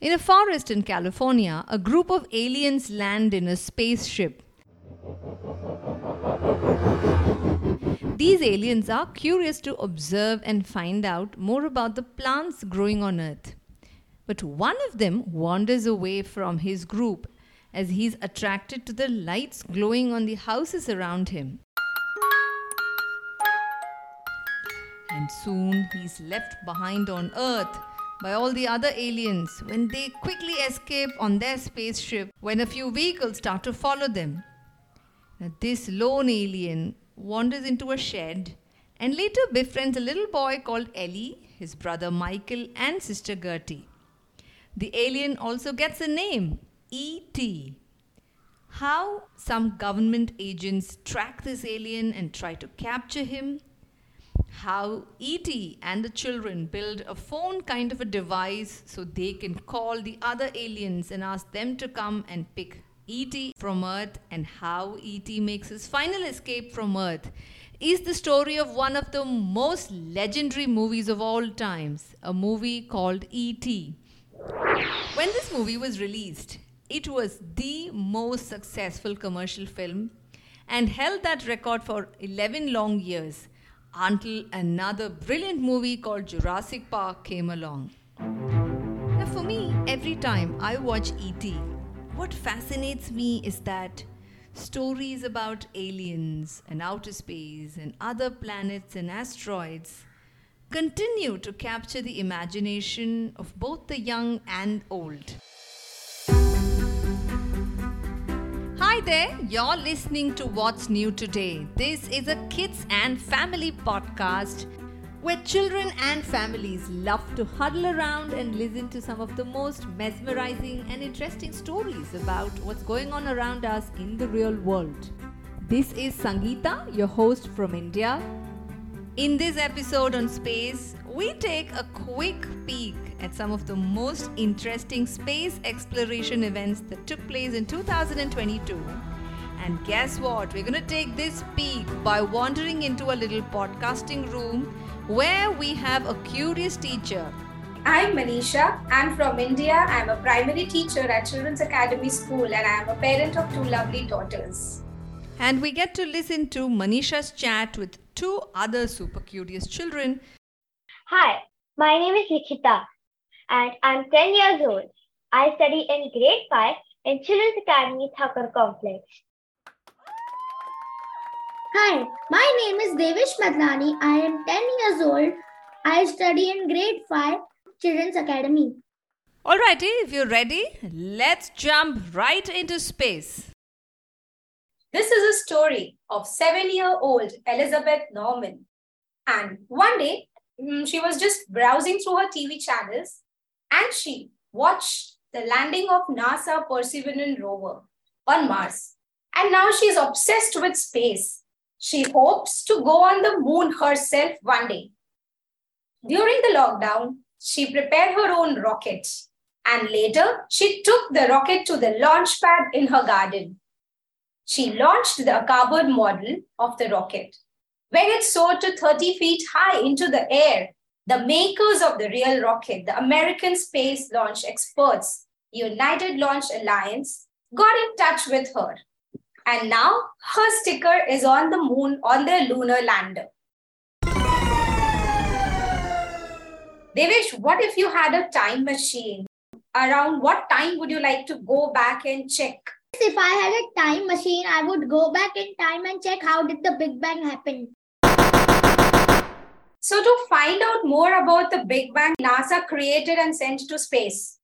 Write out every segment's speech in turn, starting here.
In a forest in California, a group of aliens land in a spaceship. These aliens are curious to observe and find out more about the plants growing on Earth. But one of them wanders away from his group as he's attracted to the lights glowing on the houses around him. And soon he's left behind on Earth by all the other aliens when they quickly escape on their spaceship when a few vehicles start to follow them. Now, this lone alien wanders into a shed and later befriends a little boy called Ellie, his brother Michael, and sister Gertie. The alien also gets a name E.T. How some government agents track this alien and try to capture him. How E.T. and the children build a phone kind of a device so they can call the other aliens and ask them to come and pick E.T. from Earth and how E.T. makes his final escape from Earth is the story of one of the most legendary movies of all times, a movie called E.T. When this movie was released, it was the most successful commercial film and held that record for 11 long years until another brilliant movie called Jurassic Park came along. Now, for me, every time I watch E.T., what fascinates me is that stories about aliens and outer space and other planets and asteroids continue to capture the imagination of both the young and old. Hi there, you're listening to What's New Today. This is a kids and family podcast where children and families love to huddle around and listen to some of the most mesmerizing and interesting stories about what's going on around us in the real world. This is Sangeeta, your host from India. In this episode on space, we take a quick peek at some of the most interesting space exploration events that took place in 2022 and guess what? We're going to take this peek by wandering into a little podcasting room where we have a curious teacher. I'm Manisha. I'm from India. I'm a primary teacher at Children's Academy School and I am a parent of two lovely daughters. And we get to listen to Manisha's chat with two other super curious children. Hi, my name is Nikita and I'm 10 years old. I study in grade 5 in Children's Academy Thakur Complex. Hi, my name is Devesh Madlani. I am 10 years old. I study in grade 5 Children's Academy. Alrighty, if you're ready, let's jump right into space. This is a story of seven year old Elizabeth Norman. And one day, mm, she was just browsing through her TV channels and she watched the landing of NASA Perseverance rover on Mars. And now she's obsessed with space. She hopes to go on the moon herself one day. During the lockdown, she prepared her own rocket and later she took the rocket to the launch pad in her garden. She launched the cardboard model of the rocket. When it soared to 30 feet high into the air, the makers of the real rocket, the American Space Launch Experts, United Launch Alliance, got in touch with her and now her sticker is on the moon on the lunar lander. Devesh, what if you had a time machine? Around what time would you like to go back and check? If I had a time machine, I would go back in time and check how did the Big Bang happen. So to find out more about the Big Bang, NASA created and sent to space.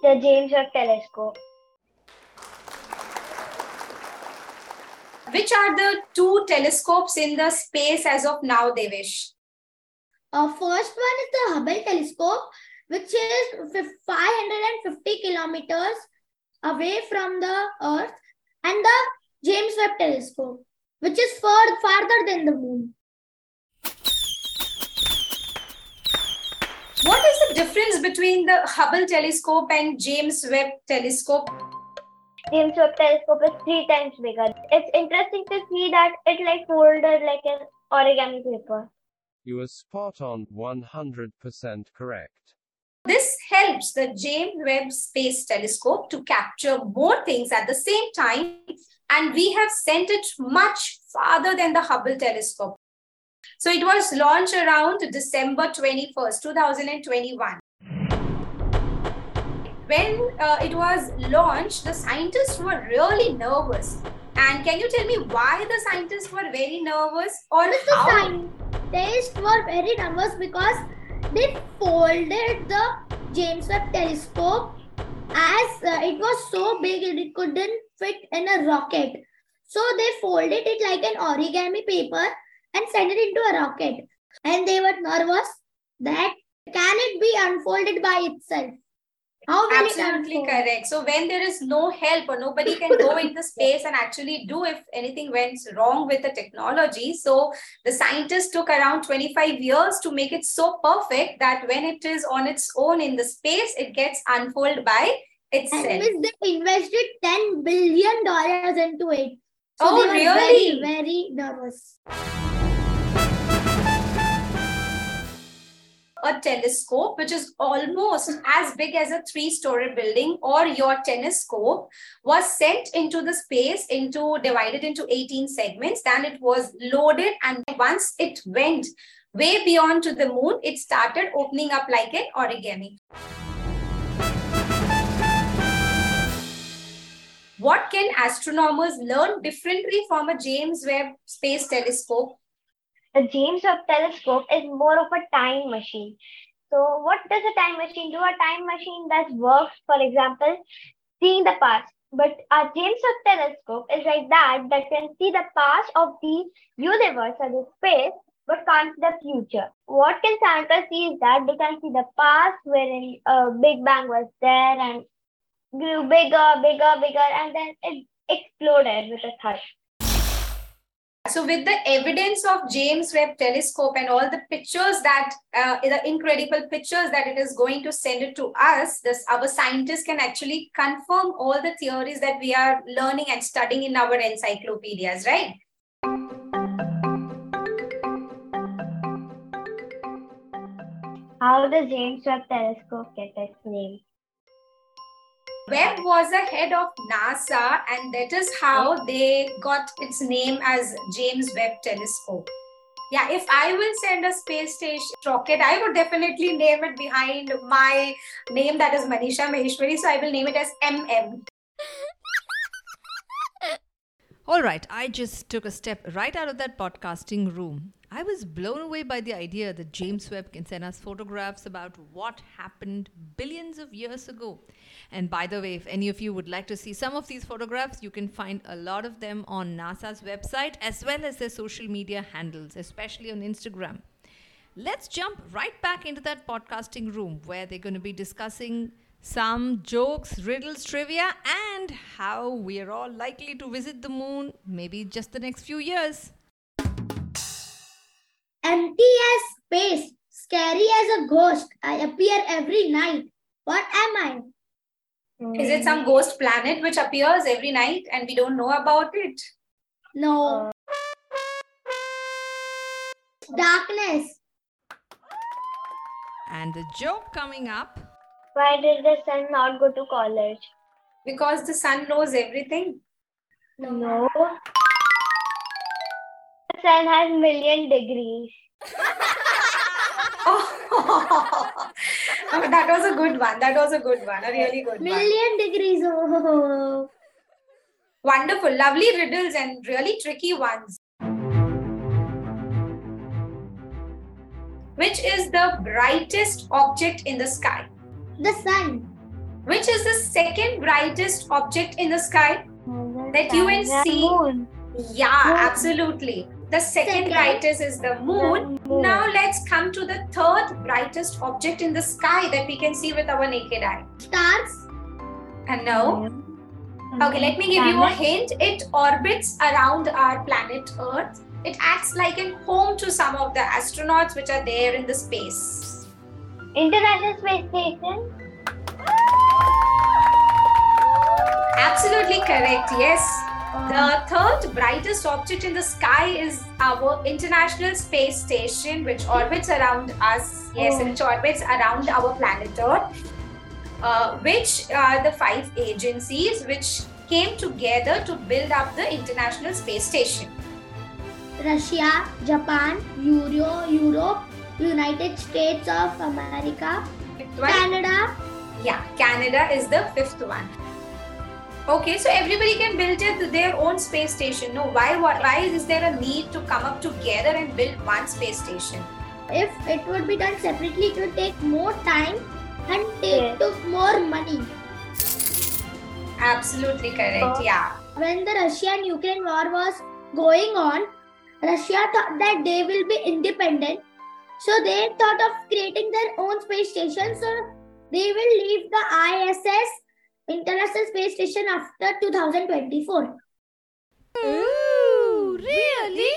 The James Webb Telescope. Which are the two telescopes in the space as of now, Devesh? Uh, first one is the Hubble telescope, which is 550 kilometers away from the Earth, and the James Webb telescope, which is far farther than the moon. What is the difference between the Hubble telescope and James Webb telescope? James Webb Telescope is three times bigger. It's interesting to see that it like folded like an origami paper. You are spot on, 100% correct. This helps the James Webb Space Telescope to capture more things at the same time, and we have sent it much farther than the Hubble telescope. So it was launched around December 21st, 2021. When uh, it was launched, the scientists were really nervous. And can you tell me why the scientists were very nervous or The how? scientists were very nervous because they folded the James Webb telescope as uh, it was so big it couldn't fit in a rocket. So they folded it like an origami paper and sent it into a rocket. And they were nervous that can it be unfolded by itself? How will Absolutely correct. So when there is no help or nobody can go into space and actually do if anything went wrong with the technology, so the scientists took around 25 years to make it so perfect that when it is on its own in the space, it gets unfolded by And itself. means they invested $10 billion into it. So Oh, they were really? very, very nervous. A telescope which is almost as big as a three story building or your telescope was sent into the space into divided into 18 segments. Then it was loaded and once it went way beyond to the moon it started opening up like an origami. What can astronomers learn differently from a james webb space telescope The James Webb Telescope is more of a time machine. So, what does a time machine do? A time machine that works, for example, seeing the past. But our James Webb Telescope is like that, that can see the past of the universe or the space, but can't see the future. What can scientists see is that they can see the past, wherein a Big Bang was there and grew bigger, bigger, bigger, and then it exploded with a thud. So, with the evidence of James Webb Telescope and all the pictures that, uh, the incredible pictures that it is going to send it to us, this our scientists can actually confirm all the theories that we are learning and studying in our encyclopedias, right? How does James Webb Telescope get its name? Webb was the head of NASA, and that is how they got its name as James Webb Telescope. Yeah, if I will send a space station rocket, I would definitely name it behind my name that is Manisha Maheshwari. So I will name it as MM. All right, I just took a step right out of that podcasting room. I was blown away by the idea that James Webb can send us photographs about what happened billions of years ago. And by the way, if any of you would like to see some of these photographs, you can find a lot of them on NASA's website as well as their social media handles, especially on Instagram. Let's jump right back into that podcasting room where they're going to be discussing some jokes, riddles, trivia, and how we are all likely to visit the moon maybe just the next few years. Empty as space, scary as a ghost. I appear every night. What am I? Is it some ghost planet which appears every night and we don't know about it? No. Uh, Darkness. And the joke coming up Why did the sun not go to college? Because the sun knows everything. No. The sun has million degrees. Oh, that was a good one. That was a good one. A really good one. Million degrees. Oh. Wonderful, lovely riddles and really tricky ones. Which is the brightest object in the sky? The sun. Which is the second brightest object in the sky? That you can see- moon. Yeah, Moon. absolutely. The second Second. brightest is the moon. The moon. Now let's come to the third brightest object in the sky that we can see with our naked eye. Stars. And no. Okay, let me give you a hint. It orbits around our planet Earth. It acts like a home to some of the astronauts which are there in the space. International Space Station. Absolutely correct. Yes. The third brightest object in the sky is our International Space Station, which orbits around us. Yes, Oh. which orbits around our planet Earth. Uh, which are the five agencies which came together to build up the International Space Station? Russia, Japan, Euro, Europe, United States of America, Canada. Yeah, Canada is the fifth one. Okay, so everybody can build it their own space station. No, why, why why is there a need to come up together and build one space station? If it would be done separately, it would take more time and take Yes. took more money. Absolutely correct. Oh. Yeah. When the Russia-Ukraine war was going on, Russia thought that they will be independent. So they thought of creating their own space station. So they will leave the ISS, International Space Station, after 2024. Ooh, really?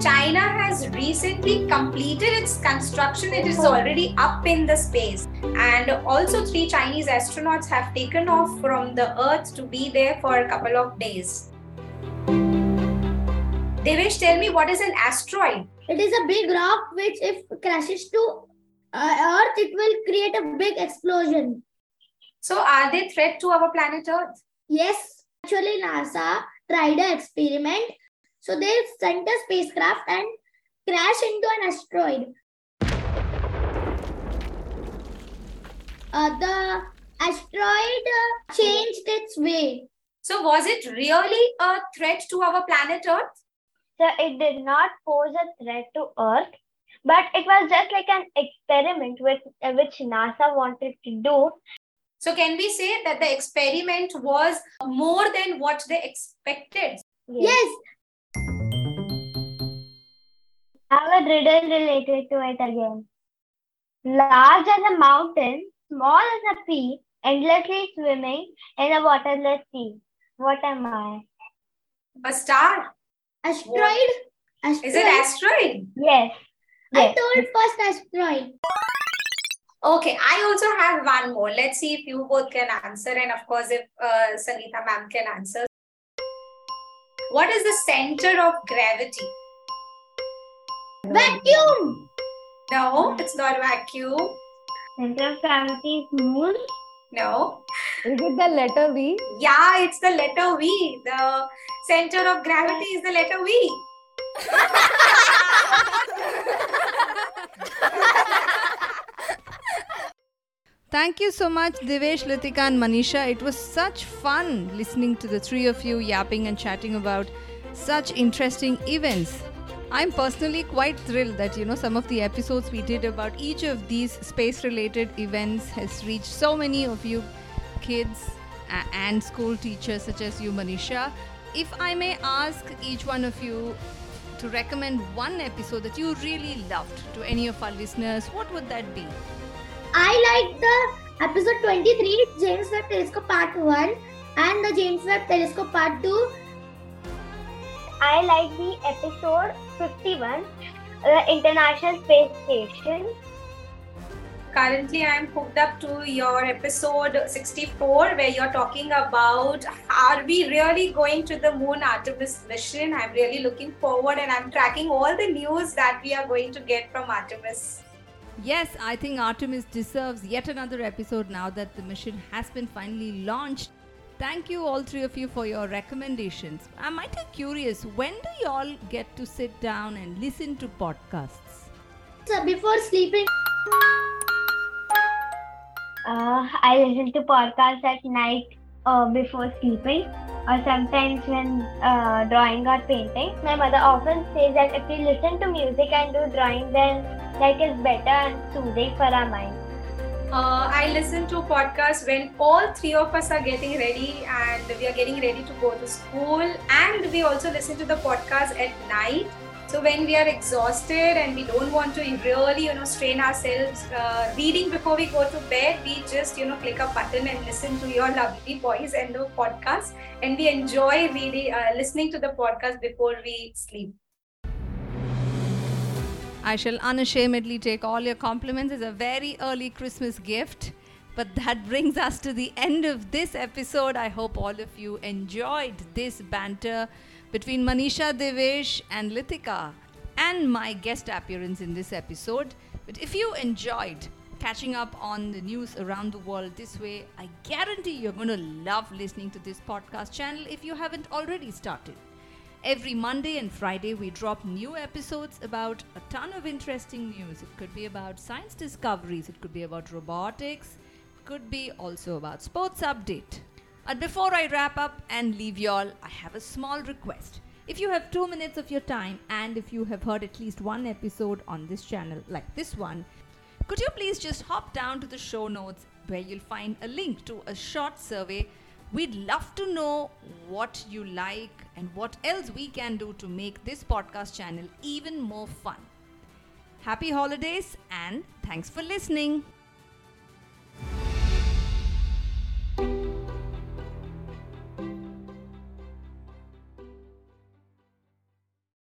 China has recently completed its construction. It is Oh. already up in the space. And also, three Chinese astronauts have taken off from the Earth to be there for a couple of days. Devesh, tell me what is an asteroid? It is a big rock which, if crashes to Earth, it will create a big explosion. So, are they threat to our planet Earth? Yes, actually, NASA tried an experiment. So they sent a spacecraft and crashed into an asteroid. Uh, the asteroid uh, changed its way. So, was it really a threat to our planet Earth? So it did not pose a threat to Earth, but it was just like an experiment with uh, which NASA wanted to do. So, can we say that the experiment was more than what they expected? Yes, I have a riddle related to it again. Large as a mountain, small as a pea, endlessly swimming in a waterless sea. What am I? A star? asteroid. Asteroid. Is it asteroid? Yes. I told first asteroid. Okay, I also have one more. Let's see if you both can answer, and of course, if uh, Sangeeta ma'am can answer. What is the center of gravity? Vacuum. No, it's not vacuum. Center of gravity is moon. No. Is it the letter V? Yeah, it's the letter V. The center of gravity is the letter V. Thank you so much, Devesh, Litika, and Manisha. It was such fun listening to the three of you yapping and chatting about such interesting events. I'm personally quite thrilled that you know some of the episodes we did about each of these space related events has reached so many of you kids and school teachers such as you Manisha. If I may ask each one of you to recommend one episode that you really loved to any of our listeners, what would that be? I like the episode 23, James Webb Telescope Part 1 and the James Webb Telescope Part 2. I like the episode 51, the International Space Station. Currently, I'm hooked up to your episode 64, where you're talking about are we really going to the moon Artemis mission? I'm really looking forward and I'm tracking all the news that we are going to get from Artemis. Yes, I think Artemis deserves yet another episode now that the mission has been finally launched. Thank you, all three of you, for your recommendations. I'm mighty curious when do you all get to sit down and listen to podcasts? So before sleeping, Uh, I listen to podcasts at night uh, before sleeping, or sometimes when uh, drawing or painting. My mother often says that if you listen to music and do drawing, then that is better and soothing for our mind. Uh, I listen to podcasts when all three of us are getting ready and we are getting ready to go to school. And we also listen to the podcast at night. So when we are exhausted and we don't want to really, you know, strain ourselves uh, reading before we go to bed, we just, you know, click a button and listen to your lovely voice and the podcast. And we enjoy reading, uh, listening to the podcast before we sleep. I shall unashamedly take all your compliments as a very early Christmas gift. But that brings us to the end of this episode. I hope all of you enjoyed this banter between Manisha Devesh and Lithika and my guest appearance in this episode. But if you enjoyed catching up on the news around the world this way, I guarantee you're going to love listening to this podcast channel if you haven't already started. Every Monday and Friday, we drop new episodes about a ton of interesting news. It could be about science discoveries, it could be about robotics, could be also about sports update. But before I wrap up and leave y'all, I have a small request. If you have two minutes of your time and if you have heard at least one episode on this channel, like this one, could you please just hop down to the show notes where you'll find a link to a short survey? We'd love to know what you like and what else we can do to make this podcast channel even more fun. Happy holidays and thanks for listening.